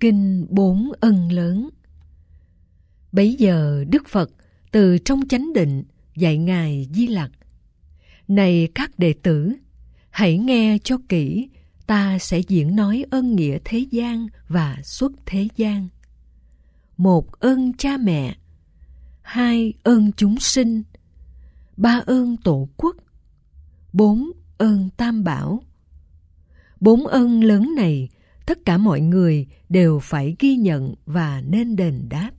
Kinh bốn ân lớn Bấy giờ Đức Phật từ trong chánh định dạy Ngài Di Lặc. Này các đệ tử, hãy nghe cho kỹ, ta sẽ diễn nói ân nghĩa thế gian và xuất thế gian. Một ơn cha mẹ, hai ơn chúng sinh, ba ơn tổ quốc, bốn ơn tam bảo. Bốn ơn lớn này, tất cả mọi người đều phải ghi nhận và nên đền đáp.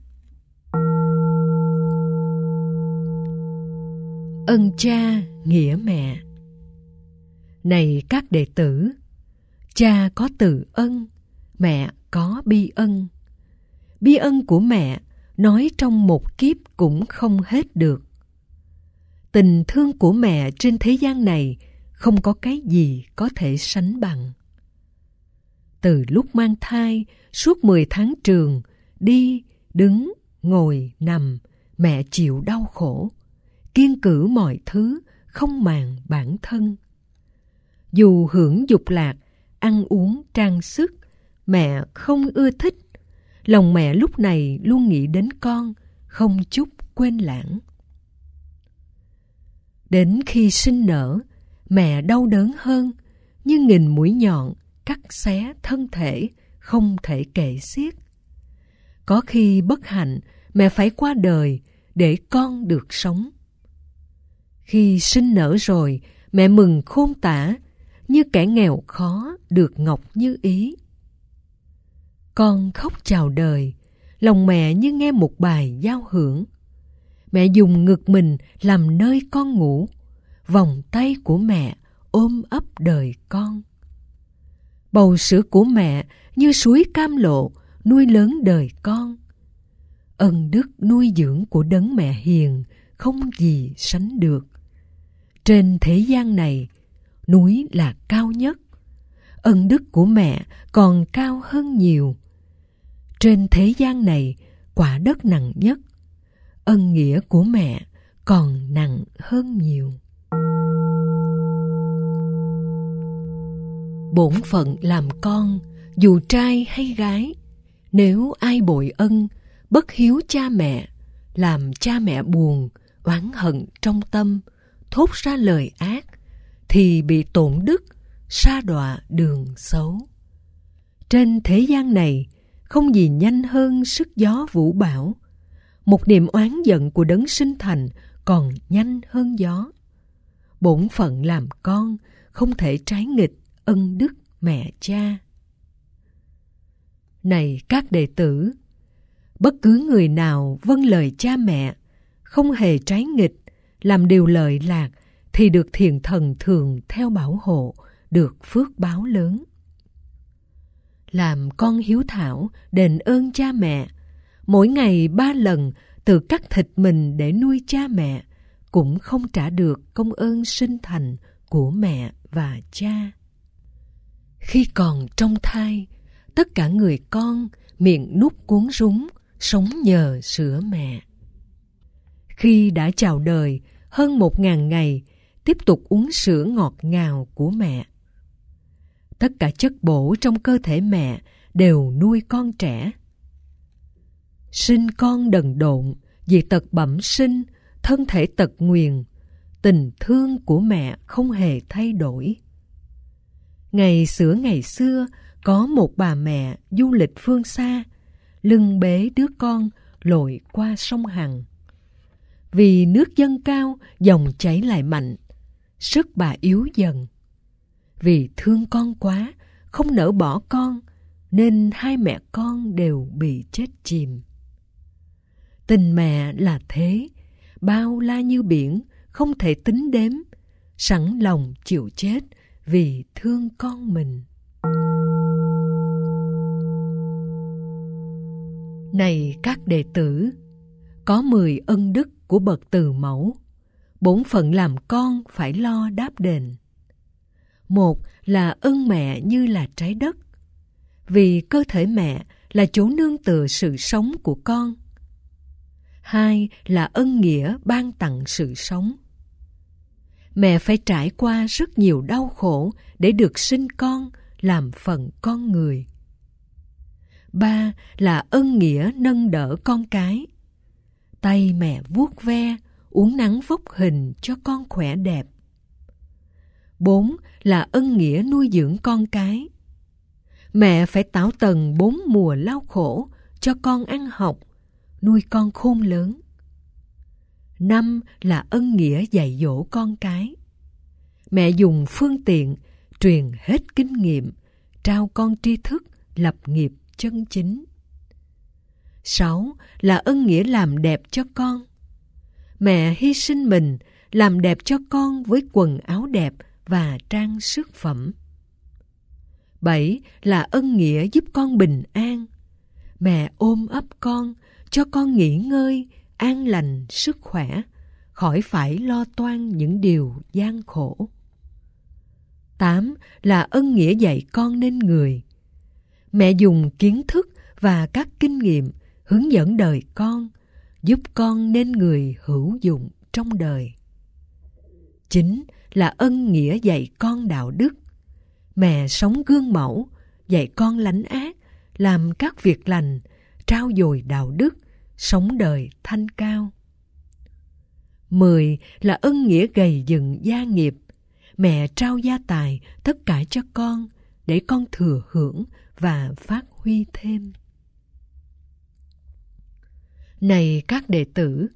Ân cha nghĩa mẹ Này các đệ tử, cha có từ ân, mẹ có bi ân. Bi ân của mẹ nói trong một kiếp cũng không hết được. Tình thương của mẹ trên thế gian này không có cái gì có thể sánh bằng. Từ lúc mang thai, suốt 10 tháng trường, đi, đứng, ngồi, nằm, mẹ chịu đau khổ, kiên cử mọi thứ, không màng bản thân. Dù hưởng dục lạc, ăn uống, trang sức, mẹ không ưa thích. Lòng mẹ lúc này luôn nghĩ đến con, không chút quên lãng. Đến khi sinh nở, mẹ đau đớn hơn, như nghìn mũi nhọn cắt xé thân thể, không thể kể xiết. Có khi bất hạnh, mẹ phải qua đời để con được sống. Khi sinh nở rồi, mẹ mừng khôn tả, như kẻ nghèo khó được ngọc như ý. Con khóc chào đời, lòng mẹ như nghe một bài giao hưởng. Mẹ dùng ngực mình làm nơi con ngủ, vòng tay của mẹ ôm ấp đời con. Bầu sữa của mẹ như suối cam lộ nuôi lớn đời con. Ân đức nuôi dưỡng của đấng mẹ hiền không gì sánh được. Trên thế gian này, núi là cao nhất. Ân đức của mẹ còn cao hơn nhiều. Trên thế gian này, quả đất nặng nhất. Ân nghĩa của mẹ còn nặng hơn nhiều. Bổn phận làm con, dù trai hay gái, nếu ai bội ân, bất hiếu cha mẹ, làm cha mẹ buồn, oán hận trong tâm, thốt ra lời ác thì bị tổn đức sa đọa đường xấu. Trên thế gian này không gì nhanh hơn sức gió vũ bão. Một niềm oán giận của đấng sinh thành còn nhanh hơn gió. Bổn phận làm con không thể trái nghịch ân đức mẹ cha này các đệ tử bất cứ người nào vâng lời cha mẹ không hề trái nghịch làm điều lợi lạc thì được thiền thần thường theo bảo hộ, được phước báo lớn. Làm con hiếu thảo, đền ơn cha mẹ, mỗi ngày ba lần tự cắt thịt mình để nuôi cha mẹ, cũng không trả được công ơn sinh thành của mẹ và cha. Khi còn trong thai, tất cả người con miệng nút cuốn rúng, sống nhờ sữa mẹ. Khi đã chào đời, hơn một ngàn ngày, tiếp tục uống sữa ngọt ngào của mẹ. Tất cả chất bổ trong cơ thể mẹ đều nuôi con trẻ. Sinh con đần độn, vì tật bẩm sinh, thân thể tật nguyền, tình thương của mẹ không hề thay đổi. Ngày xưa ngày xưa, có một bà mẹ du lịch phương xa, lưng bế đứa con lội qua sông Hằng. Vì nước dâng cao, dòng chảy lại mạnh. Sức bà yếu dần. Vì thương con quá, không nỡ bỏ con, nên hai mẹ con đều bị chết chìm. Tình mẹ là thế, bao la như biển, không thể tính đếm, sẵn lòng chịu chết vì thương con mình. Này các đệ tử, có mười ân đức của bậc từ mẫu bổn phận làm con phải lo đáp đền. Một là ân mẹ như là trái đất vì cơ thể mẹ là chỗ nương tựa sự sống của con. Hai là ân nghĩa ban tặng sự sống mẹ phải trải qua rất nhiều đau khổ để được sinh con làm phần con người Ba là ân nghĩa nâng đỡ con cái. Tay mẹ vuốt ve, uống nắng vóc hình cho con khỏe đẹp. Bốn là ân nghĩa nuôi dưỡng con cái. Mẹ phải tảo tần bốn mùa lao khổ cho con ăn học, nuôi con khôn lớn. Năm là ân nghĩa dạy dỗ con cái. Mẹ dùng phương tiện truyền hết kinh nghiệm, trao con tri thức, lập nghiệp chân chính. Sáu là ân nghĩa làm đẹp cho con. Mẹ hy sinh mình làm đẹp cho con với quần áo đẹp và trang sức phẩm. Bảy là ân nghĩa giúp con bình an. Mẹ ôm ấp con, cho con nghỉ ngơi, an lành, sức khỏe, khỏi phải lo toan những điều gian khổ. Tám là ân nghĩa dạy con nên người. Mẹ dùng kiến thức và các kinh nghiệm hướng dẫn đời con, giúp con nên người hữu dụng trong đời. Chính là ân nghĩa dạy con đạo đức. Mẹ sống gương mẫu, dạy con lánh ác, làm các việc lành, trao dồi đạo đức, sống đời thanh cao. Mười là ân nghĩa gầy dựng gia nghiệp. Mẹ trao gia tài tất cả cho con để con thừa hưởng và phát huy thêm. Này các đệ tử,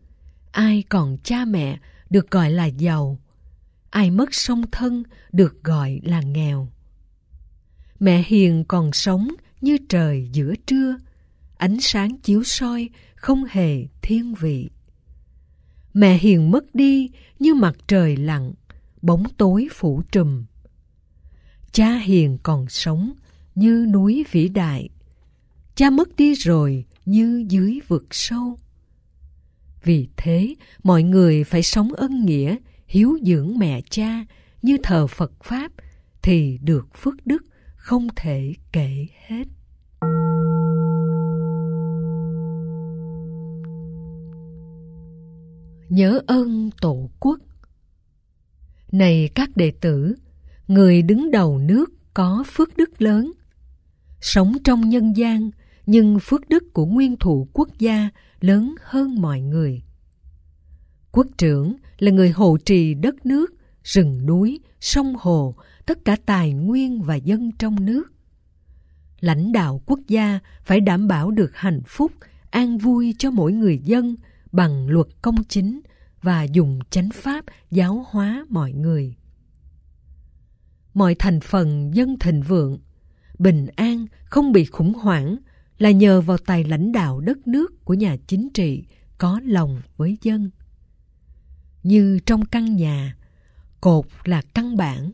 ai còn cha mẹ được gọi là giàu, ai mất song thân được gọi là nghèo. Mẹ hiền còn sống như trời giữa trưa, ánh sáng chiếu soi không hề thiên vị. Mẹ hiền mất đi như mặt trời lặn bóng tối phủ trùm. Cha hiền còn sống như núi vĩ đại. Cha mất đi rồi như dưới vực sâu. Vì thế, mọi người phải sống ân nghĩa, hiếu dưỡng mẹ cha như thờ Phật Pháp thì được phước đức không thể kể hết. Nhớ ơn Tổ quốc Này các đệ tử, người đứng đầu nước có phước đức lớn. Sống trong nhân gian, nhưng phước đức của nguyên thủ quốc gia lớn hơn mọi người. Quốc trưởng là người hộ trì đất nước, rừng núi, sông hồ, tất cả tài nguyên và dân trong nước. Lãnh đạo quốc gia phải đảm bảo được hạnh phúc, an vui cho mỗi người dân bằng luật công chính và dùng chánh pháp giáo hóa mọi người. Mọi thành phần dân thịnh vượng, bình an, không bị khủng hoảng là nhờ vào tài lãnh đạo đất nước của nhà chính trị có lòng với dân. Như trong căn nhà, cột là căn bản.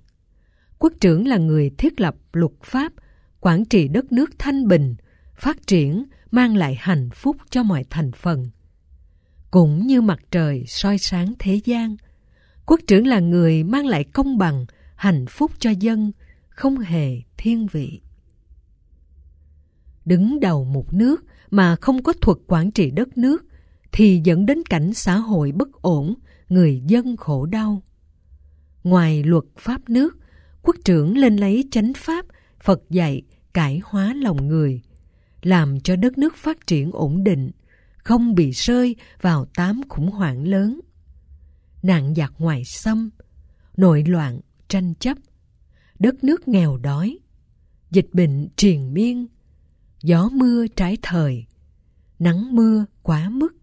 Quốc trưởng là người thiết lập luật pháp, quản trị đất nước thanh bình, phát triển, mang lại hạnh phúc cho mọi thành phần. Cũng như mặt trời soi sáng thế gian, quốc trưởng là người mang lại công bằng, hạnh phúc cho dân, không hề thiên vị đứng đầu một nước mà không có thuật quản trị đất nước thì dẫn đến cảnh xã hội bất ổn, người dân khổ đau. Ngoài luật pháp nước, quốc trưởng lên lấy chánh pháp, Phật dạy, cải hóa lòng người, làm cho đất nước phát triển ổn định, không bị rơi vào tám khủng hoảng lớn. Nạn giặc ngoài xâm, nội loạn, tranh chấp, đất nước nghèo đói, dịch bệnh triền miên, gió mưa trái thời, nắng mưa quá mức,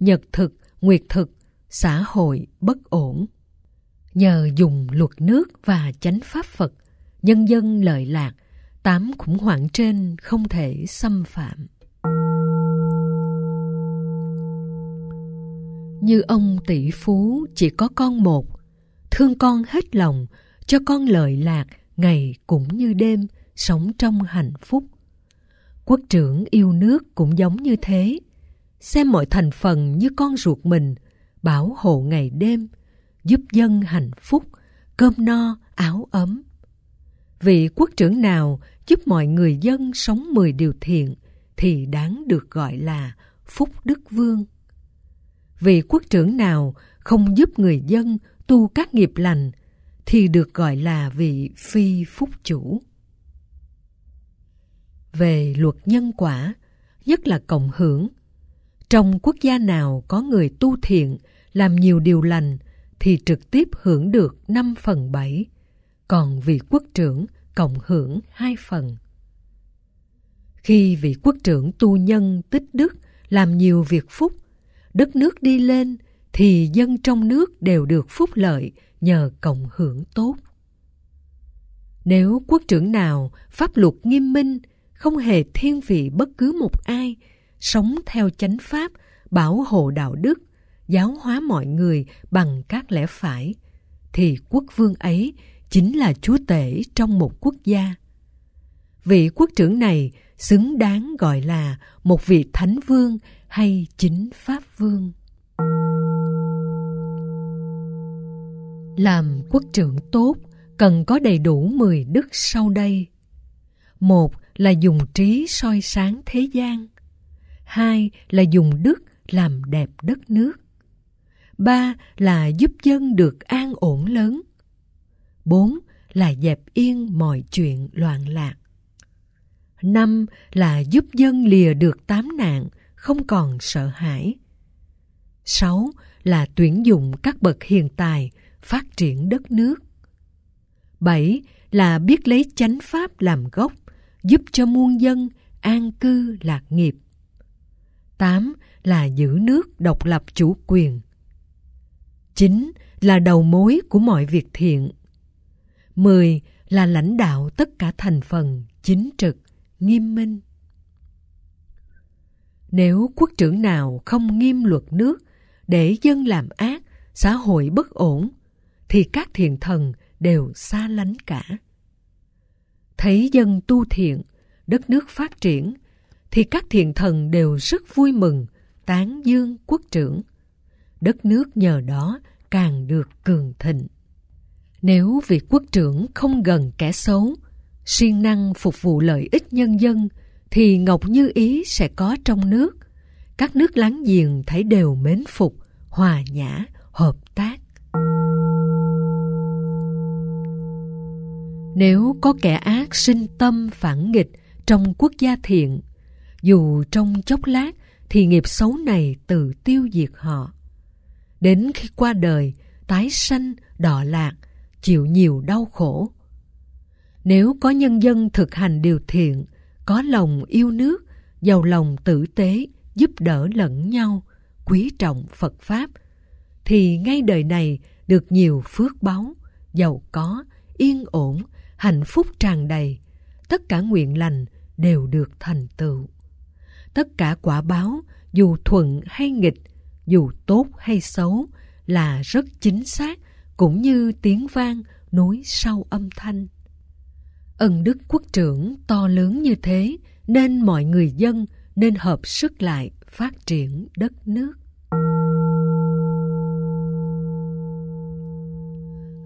nhật thực, nguyệt thực, xã hội bất ổn. Nhờ dùng luật nước và chánh pháp Phật, nhân dân lợi lạc, tám khủng hoảng trên không thể xâm phạm. Như ông tỷ phú chỉ có con một, thương con hết lòng, cho con lợi lạc ngày cũng như đêm, sống trong hạnh phúc Quốc trưởng yêu nước cũng giống như thế. Xem mọi thành phần như con ruột mình, bảo hộ ngày đêm, giúp dân hạnh phúc, cơm no, áo ấm. Vị quốc trưởng nào giúp mọi người dân sống mười điều thiện thì đáng được gọi là phúc đức vương. Vị quốc trưởng nào không giúp người dân tu các nghiệp lành thì được gọi là vị phi phúc chủ. về luật nhân quả, nhất là cộng hưởng. Trong quốc gia nào có người tu thiện, làm nhiều điều lành, thì trực tiếp hưởng được 5 phần 7, còn vị quốc trưởng cộng hưởng 2 phần. Khi vị quốc trưởng tu nhân tích đức làm nhiều việc phúc, đất nước đi lên thì dân trong nước đều được phúc lợi nhờ cộng hưởng tốt. Nếu quốc trưởng nào pháp luật nghiêm minh, không hề thiên vị bất cứ một ai, sống theo chánh pháp, bảo hộ đạo đức, giáo hóa mọi người bằng các lẽ phải, thì quốc vương ấy chính là chúa tể trong một quốc gia. Vị quốc trưởng này xứng đáng gọi là một vị thánh vương hay chính pháp vương. Làm quốc trưởng tốt cần có đầy đủ 10 đức sau đây. Một là dùng trí soi sáng thế gian. Hai là dùng đức làm đẹp đất nước. Ba là giúp dân được an ổn lớn. Bốn là dẹp yên mọi chuyện loạn lạc. Năm là giúp dân lìa được tám nạn, không còn sợ hãi. Sáu là tuyển dụng các bậc hiền tài, phát triển đất nước. Bảy là biết lấy chánh pháp làm gốc, giúp cho muôn dân an cư lạc nghiệp. Tám là giữ nước độc lập chủ quyền. Chín là đầu mối của mọi việc thiện. Mười là lãnh đạo tất cả thành phần chính trực, nghiêm minh. Nếu quốc trưởng nào không nghiêm luật nước để dân làm ác, xã hội bất ổn, thì các thiện thần đều xa lánh cả. Thấy dân tu thiện, đất nước phát triển, thì các thiện thần đều rất vui mừng, tán dương quốc trưởng. Đất nước nhờ đó càng được cường thịnh. Nếu vị quốc trưởng không gần kẻ xấu, siêng năng phục vụ lợi ích nhân dân, thì Ngọc Như Ý sẽ có trong nước. Các nước láng giềng thấy đều mến phục, hòa nhã, hợp tác. Nếu có kẻ ác sinh tâm phản nghịch trong quốc gia thiện, dù trong chốc lát thì nghiệp xấu này tự tiêu diệt họ. Đến khi qua đời, tái sanh, đọa lạc, chịu nhiều đau khổ. Nếu có nhân dân thực hành điều thiện, có lòng yêu nước, giàu lòng tử tế, giúp đỡ lẫn nhau, quý trọng Phật Pháp, thì ngay đời này được nhiều phước báu, giàu có, yên ổn, hạnh phúc tràn đầy, tất cả nguyện lành đều được thành tựu. Tất cả quả báo, dù thuận hay nghịch, dù tốt hay xấu, là rất chính xác, cũng như tiếng vang nối sau âm thanh. Ân đức quốc trưởng to lớn như thế, nên mọi người dân nên hợp sức lại phát triển đất nước.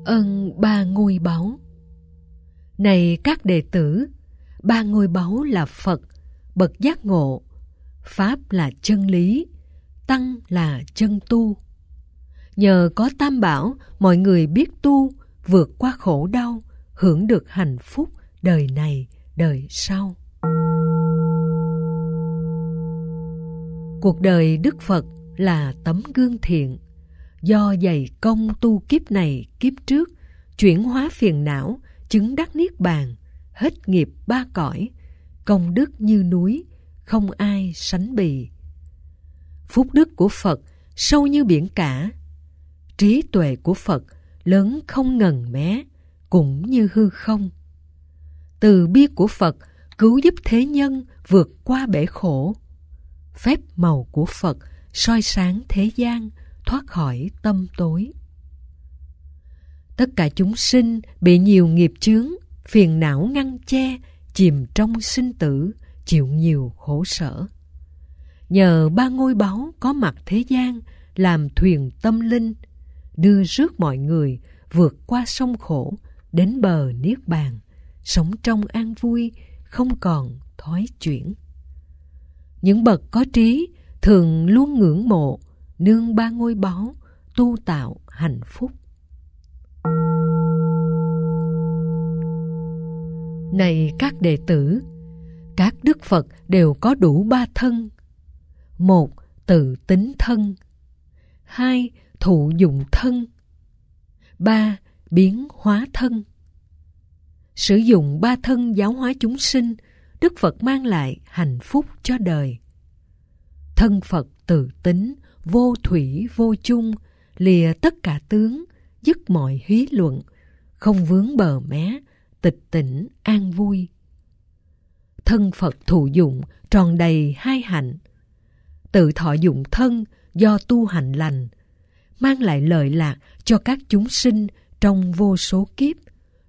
Ân ba ngôi báu này các đệ tử, ba ngôi báu là Phật, bậc giác ngộ, Pháp là chân lý, Tăng là chân tu. Nhờ có tam bảo, mọi người biết tu, vượt qua khổ đau, hưởng được hạnh phúc đời này, đời sau. Cuộc đời Đức Phật là tấm gương thiện, do dày công tu kiếp này kiếp trước, chuyển hóa phiền não, chứng đắc niết bàn, hết nghiệp ba cõi, công đức như núi, không ai sánh bì. Phúc đức của Phật sâu như biển cả, trí tuệ của Phật lớn không ngần mé, cũng như hư không. Từ bi của Phật cứu giúp thế nhân vượt qua bể khổ. Phép màu của Phật soi sáng thế gian, thoát khỏi tâm tối tất cả chúng sinh bị nhiều nghiệp chướng, phiền não ngăn che, chìm trong sinh tử, chịu nhiều khổ sở. Nhờ ba ngôi báu có mặt thế gian, làm thuyền tâm linh, đưa rước mọi người vượt qua sông khổ, đến bờ niết bàn, sống trong an vui, không còn thói chuyển. Những bậc có trí thường luôn ngưỡng mộ, nương ba ngôi báu, tu tạo hạnh phúc. Này các đệ tử, Các đức Phật đều có đủ ba thân. Một, tự tính thân. Hai, thụ dụng thân. Ba, biến hóa thân. Sử dụng ba thân giáo hóa chúng sinh, Đức Phật mang lại hạnh phúc cho đời. Thân Phật tự tính, vô thủy vô chung, lìa tất cả tướng, dứt mọi hí luận, không vướng bờ mé, tịch tỉnh an vui. Thân Phật thụ dụng tròn đầy hai hạnh. Tự thọ dụng thân do tu hành lành, mang lại lợi lạc cho các chúng sinh trong vô số kiếp,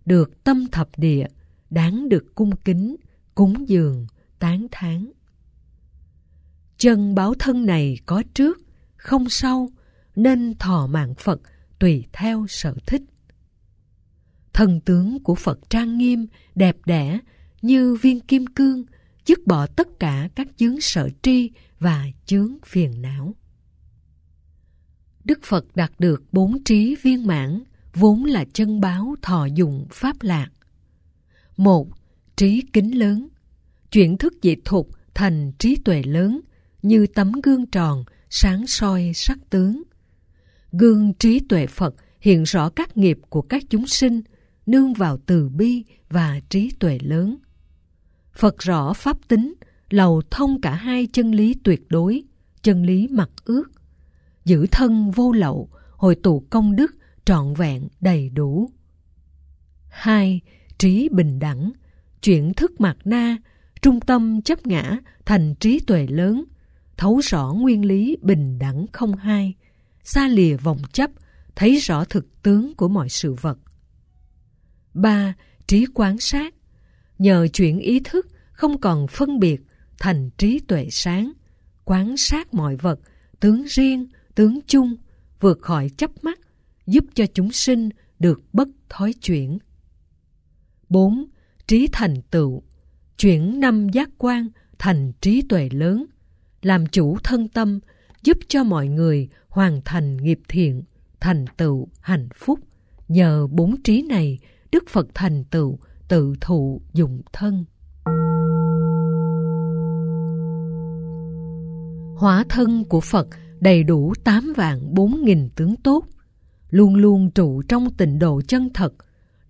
được tâm thập địa, đáng được cung kính, cúng dường, tán thán. Chân báo thân này có trước, không sau, nên thọ mạng Phật tùy theo sở thích. Thần tướng của Phật trang nghiêm, đẹp đẽ như viên kim cương, dứt bỏ tất cả các chướng sở tri và chướng phiền não. Đức Phật đạt được bốn trí viên mãn, vốn là chân báo thọ dụng pháp lạc. Một, trí kính lớn, chuyển thức dị thục thành trí tuệ lớn, như tấm gương tròn, sáng soi sắc tướng. Gương trí tuệ Phật hiện rõ các nghiệp của các chúng sinh, nương vào từ bi và trí tuệ lớn. Phật rõ pháp tính, lầu thông cả hai chân lý tuyệt đối, chân lý mặc ước, giữ thân vô lậu, hội tụ công đức trọn vẹn đầy đủ. Hai, trí bình đẳng, chuyển thức mạt na, trung tâm chấp ngã thành trí tuệ lớn, thấu rõ nguyên lý bình đẳng không hai, xa lìa vòng chấp, thấy rõ thực tướng của mọi sự vật. ba Trí quán sát. Nhờ chuyển ý thức không còn phân biệt thành trí tuệ sáng, quán sát mọi vật, tướng riêng, tướng chung, vượt khỏi chấp mắt, giúp cho chúng sinh được bất thói chuyển. 4. Trí thành tựu Chuyển năm giác quan thành trí tuệ lớn, làm chủ thân tâm, giúp cho mọi người hoàn thành nghiệp thiện, thành tựu hạnh phúc. Nhờ bốn trí này, Đức Phật thành tựu tự thụ dụng thân. Hóa thân của Phật đầy đủ tám vạn bốn nghìn tướng tốt, luôn luôn trụ trong tịnh độ chân thật,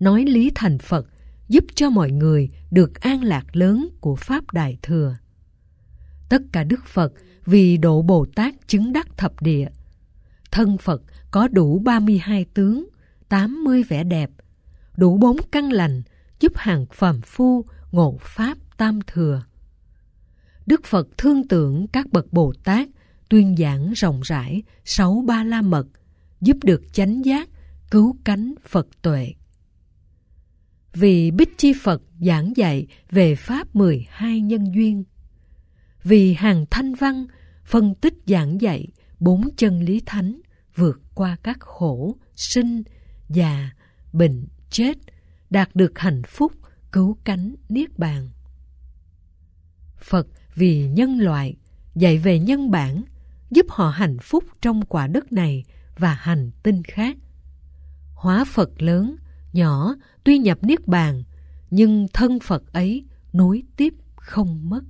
nói lý thành Phật, giúp cho mọi người được an lạc lớn của Pháp Đại Thừa. Tất cả Đức Phật vì độ Bồ Tát chứng đắc thập địa. Thân Phật có đủ 32 tướng, 80 vẻ đẹp, đủ bốn căn lành giúp hàng phàm phu ngộ Pháp tam thừa. Đức Phật thương tưởng các bậc Bồ Tát tuyên giảng rộng rãi sáu ba la mật, giúp được chánh giác, cứu cánh Phật tuệ. Vì Bích Chi Phật giảng dạy về Pháp 12 nhân duyên. Vì hàng thanh văn phân tích giảng dạy bốn chân lý thánh vượt qua các khổ, sinh, già, bệnh, chết, đạt được hạnh phúc, cứu cánh, niết bàn. Phật vì nhân loại dạy về nhân bản, giúp họ hạnh phúc trong quả đất này và hành tinh khác. Hóa Phật lớn, nhỏ tuy nhập niết bàn, nhưng thân Phật ấy nối tiếp không mất.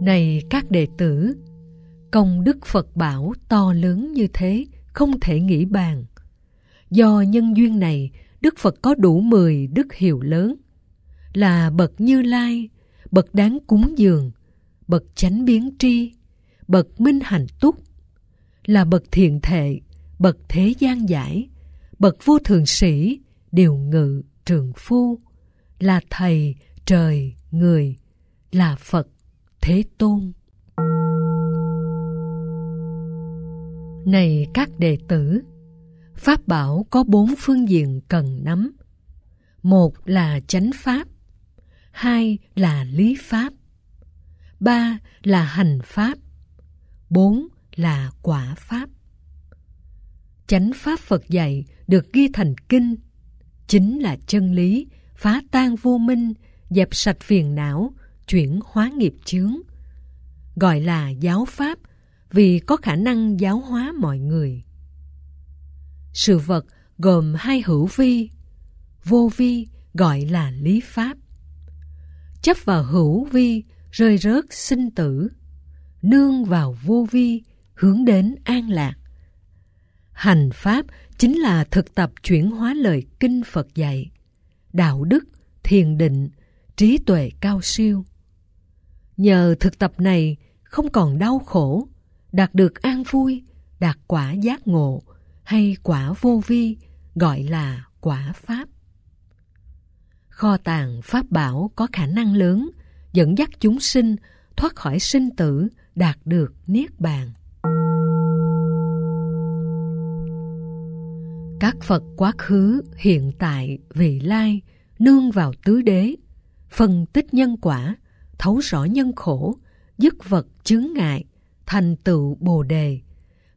Này các đệ tử, công đức Phật bảo to lớn như thế không thể nghĩ bàn. Do nhân duyên này, Đức Phật có đủ mười đức hiệu lớn, là bậc Như Lai, bậc đáng cúng dường, bậc chánh biến tri, bậc minh hạnh túc, là bậc thiện thệ, bậc thế gian giải, bậc vô thường sĩ, điều ngự, trường phu, là thầy, trời, người, là Phật, Thế Tôn. Này các đệ tử, Pháp bảo có bốn phương diện cần nắm. Một là chánh Pháp, hai là lý Pháp, ba là hành Pháp, bốn là quả Pháp. Chánh Pháp Phật dạy được ghi thành kinh, chính là chân lý, phá tan vô minh, dẹp sạch phiền não, chuyển hóa nghiệp chướng. Gọi là giáo Pháp vì có khả năng giáo hóa mọi người. Sự vật gồm hai hữu vi, vô vi gọi là lý pháp. Chấp vào hữu vi, rơi rớt sinh tử. Nương vào vô vi, hướng đến an lạc. Hành pháp chính là thực tập chuyển hóa lời kinh Phật dạy. Đạo đức, thiền định, trí tuệ cao siêu. Nhờ thực tập này không còn đau khổ, đạt được an vui, đạt quả giác ngộ hay quả vô vi gọi là quả pháp. Kho tàng pháp bảo có khả năng lớn dẫn dắt chúng sinh thoát khỏi sinh tử, đạt được niết bàn. Các Phật quá khứ, hiện tại, vị lai nương vào tứ đế, phân tích nhân quả, thấu rõ nhân khổ, dứt vật chướng ngại, thành tựu bồ đề,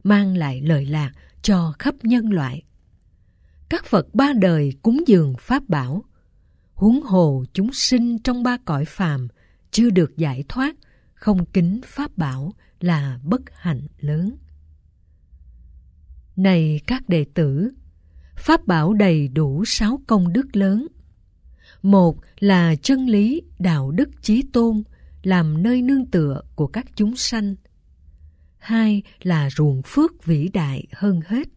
mang lại lợi lạc cho khắp nhân loại. Các Phật ba đời cúng dường Pháp bảo, huống hồ chúng sinh trong ba cõi phàm chưa được giải thoát, không kính Pháp bảo là bất hạnh lớn. Này các đệ tử, Pháp bảo đầy đủ sáu công đức lớn. Một là chân lý, đạo đức chí tôn, làm nơi nương tựa của các chúng sanh. Hai là ruộng phước vĩ đại hơn hết.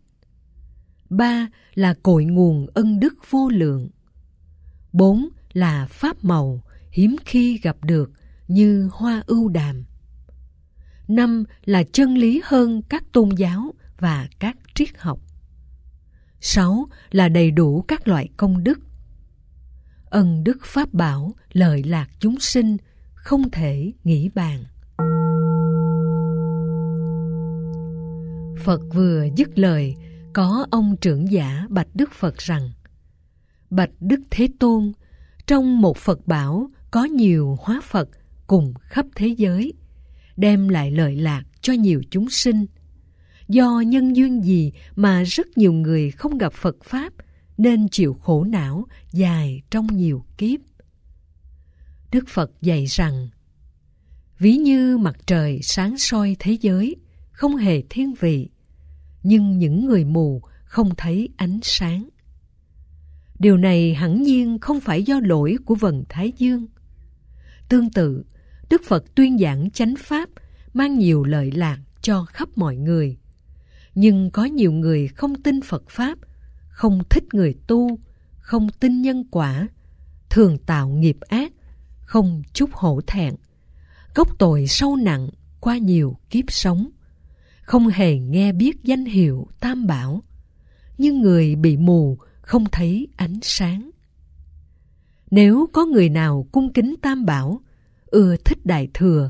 Ba là cội nguồn ân đức vô lượng. Bốn là pháp màu hiếm khi gặp được như hoa ưu đàm. Năm là chân lý hơn các tôn giáo và các triết học. Sáu là đầy đủ các loại công đức. Ân đức pháp bảo, lợi lạc chúng sinh, không thể nghĩ bàn. Phật vừa dứt lời, có ông trưởng giả bạch Đức Phật rằng Bạch Đức Thế Tôn, trong một Phật bảo có nhiều hóa Phật cùng khắp thế giới, đem lại lợi lạc cho nhiều chúng sinh. Do nhân duyên gì mà rất nhiều người không gặp Phật Pháp nên chịu khổ não dài trong nhiều kiếp. Đức Phật dạy rằng Ví như mặt trời sáng soi thế giới, không hề thiên vị, nhưng những người mù không thấy ánh sáng. Điều này hẳn nhiên không phải do lỗi của vần Thái Dương. Tương tự, Đức Phật tuyên giảng chánh pháp mang nhiều lợi lạc cho khắp mọi người. Nhưng có nhiều người không tin Phật Pháp, không thích người tu, không tin nhân quả, thường tạo nghiệp ác, không chút hổ thẹn, gốc tội sâu nặng qua nhiều kiếp sống không hề nghe biết danh hiệu tam bảo nhưng người bị mù không thấy ánh sáng nếu có người nào cung kính tam bảo ưa thích đại thừa.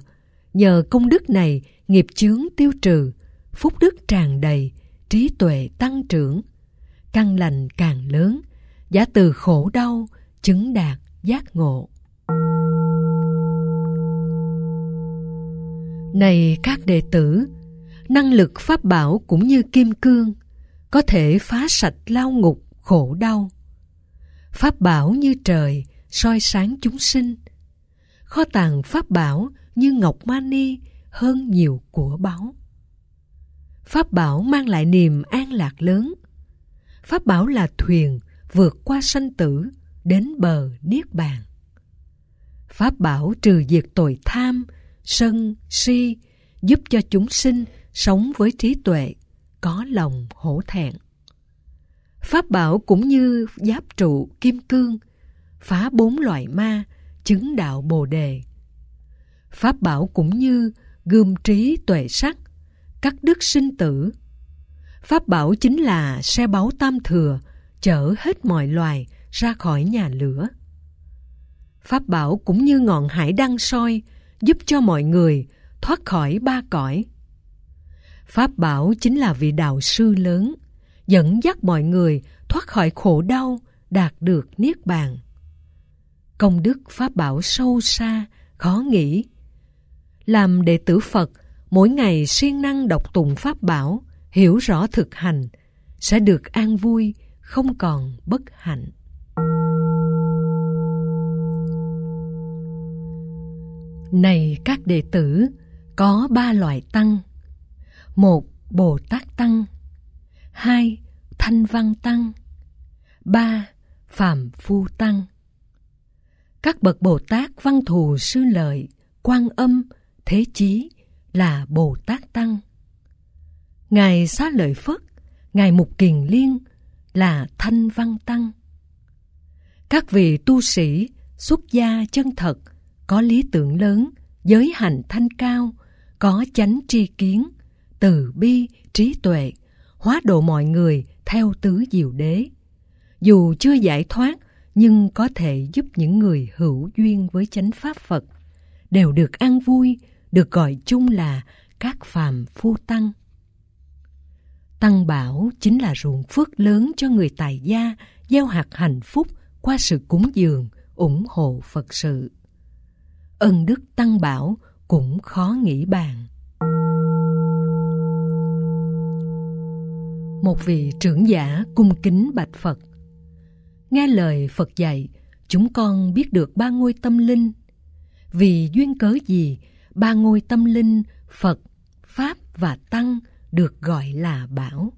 Nhờ công đức này, nghiệp chướng tiêu trừ, phúc đức tràn đầy, trí tuệ tăng trưởng. Căn lành càng lớn, giả từ khổ đau chứng đạt giác ngộ. Này các đệ tử, năng lực pháp bảo cũng như kim cương có thể phá sạch lao ngục khổ đau. Pháp bảo như trời soi sáng chúng sinh kho tàng pháp bảo như ngọc mani hơn nhiều của báu pháp bảo mang lại niềm an lạc lớn. Pháp bảo là thuyền vượt qua sanh tử đến bờ niết bàn. Pháp bảo trừ diệt tội tham sân si giúp cho chúng sinh sống với trí tuệ, có lòng hổ thẹn. Pháp bảo cũng như giáp trụ kim cương, phá bốn loại ma, chứng đạo bồ đề. Pháp bảo cũng như gươm trí tuệ sắc, cắt đứt sinh tử. Pháp bảo chính là xe báu tam thừa, chở hết mọi loài ra khỏi nhà lửa. Pháp bảo cũng như ngọn hải đăng soi, giúp cho mọi người thoát khỏi ba cõi. Pháp bảo chính là vị đạo sư lớn, dẫn dắt mọi người thoát khỏi khổ đau, đạt được niết bàn. Công đức Pháp bảo sâu xa, khó nghĩ. Làm đệ tử Phật, mỗi ngày siêng năng đọc tụng Pháp bảo, hiểu rõ thực hành, sẽ được an vui, không còn bất hạnh. Này các đệ tử, có ba loại tăng. Một, Bồ Tát Tăng. Hai, Thanh Văn Tăng. Ba, Phạm Phu Tăng. Các bậc Bồ Tát văn thù sư lợi, quan âm, thế chí là Bồ Tát Tăng. Ngài Xá Lợi Phất, Ngài Mục Kiền Liên là Thanh Văn Tăng. Các vị tu sĩ xuất gia chân thật, có lý tưởng lớn, giới hành thanh cao, có chánh tri kiến, từ bi, trí tuệ, hóa độ mọi người theo tứ diệu đế. Dù chưa giải thoát, nhưng có thể giúp những người hữu duyên với chánh pháp Phật đều được an vui, được gọi chung là các phàm phu tăng. Tăng bảo chính là ruộng phước lớn cho người tài gia gieo hạt hạnh phúc qua sự cúng dường, ủng hộ Phật sự. Ân đức tăng bảo cũng khó nghĩ bàn. Một vị trưởng giả cung kính bạch Phật. Nghe lời Phật dạy, chúng con biết được ba ngôi tâm linh. Vì duyên cớ gì, ba ngôi tâm linh Phật, Pháp và Tăng được gọi là bảo.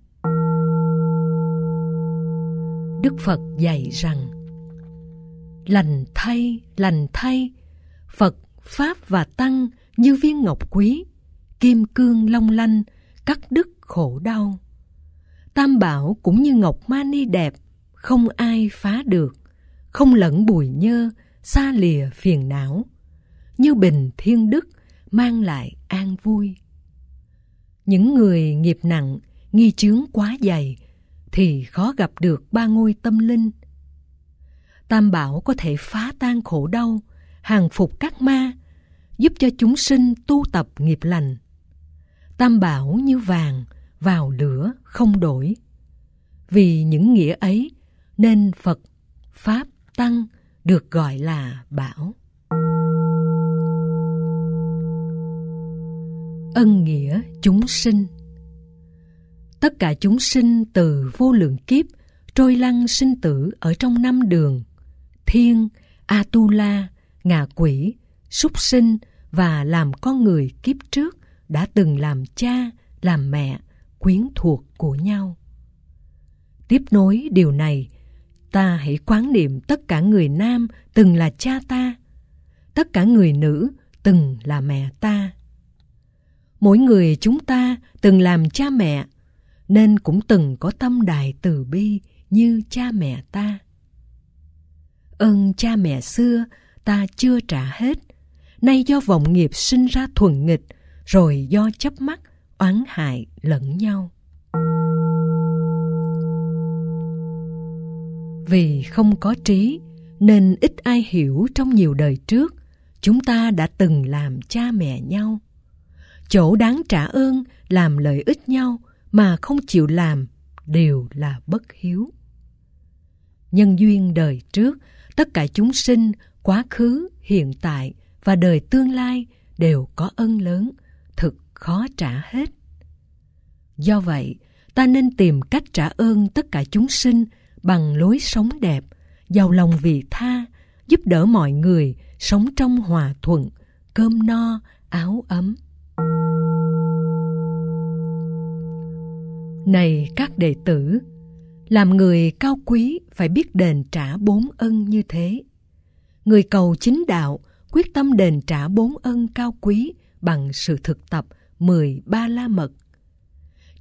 Đức Phật dạy rằng Lành thay, lành thay, Phật, Pháp và Tăng như viên ngọc quý, kim cương long lanh, cắt đứt khổ đau. Tam bảo cũng như ngọc mani đẹp, không ai phá được, không lẫn bụi nhơ, xa lìa phiền não. Như bình thiên đức mang lại an vui. Những người nghiệp nặng, nghi chướng quá dày thì khó gặp được ba ngôi tâm linh. Tam bảo có thể phá tan khổ đau, hàng phục các ma, giúp cho chúng sinh tu tập nghiệp lành. Tam bảo như vàng vào lửa không đổi. Vì những nghĩa ấy nên Phật, Pháp, Tăng được gọi là bảo. Ân nghĩa chúng sinh Tất cả chúng sinh từ vô lượng kiếp trôi lăn sinh tử ở trong năm đường thiên, Atula, ngạ quỷ, súc sinh và làm con người kiếp trước đã từng làm cha, làm mẹ, quyến thuộc của nhau. Tiếp nối điều này, ta hãy quán niệm tất cả người nam từng là cha ta, tất cả người nữ từng là mẹ ta. Mỗi người chúng ta từng làm cha mẹ, nên cũng từng có tâm đài từ bi như cha mẹ ta. Ơn cha mẹ xưa ta chưa trả hết, nay do vọng nghiệp sinh ra thuần nghịch, rồi do chấp mắt, oán hại lẫn nhau. Vì không có trí, nên ít ai hiểu trong nhiều đời trước, chúng ta đã từng làm cha mẹ nhau. Chỗ đáng trả ơn, làm lợi ích nhau mà không chịu làm đều là bất hiếu. Nhân duyên đời trước, tất cả chúng sinh, quá khứ, hiện tại và đời tương lai đều có ân lớn, thực khó trả hết. Do vậy, ta nên tìm cách trả ơn tất cả chúng sinh bằng lối sống đẹp, giàu lòng vị tha, giúp đỡ mọi người sống trong hòa thuận, cơm no, áo ấm. Này các đệ tử, làm người cao quý phải biết đền trả bốn ân như thế. Người cầu chính đạo quyết tâm đền trả bốn ân cao quý bằng sự thực tập mười ba la mật.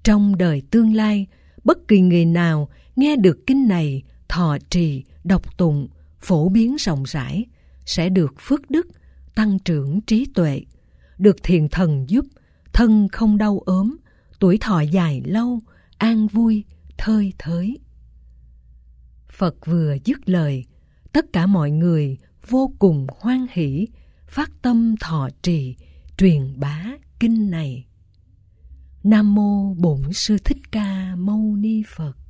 Trong đời tương lai, bất kỳ người nào nghe được kinh này thọ trì, đọc tụng, phổ biến rộng rãi sẽ được phước đức, tăng trưởng trí tuệ, được thiền thần giúp, thân không đau ốm, tuổi thọ dài lâu, an vui, thơi thới. Phật vừa dứt lời, tất cả mọi người vô cùng hoan hỷ, phát tâm thọ trì, truyền bá kinh này. Nam mô Bổn Sư Thích Ca Mâu Ni Phật.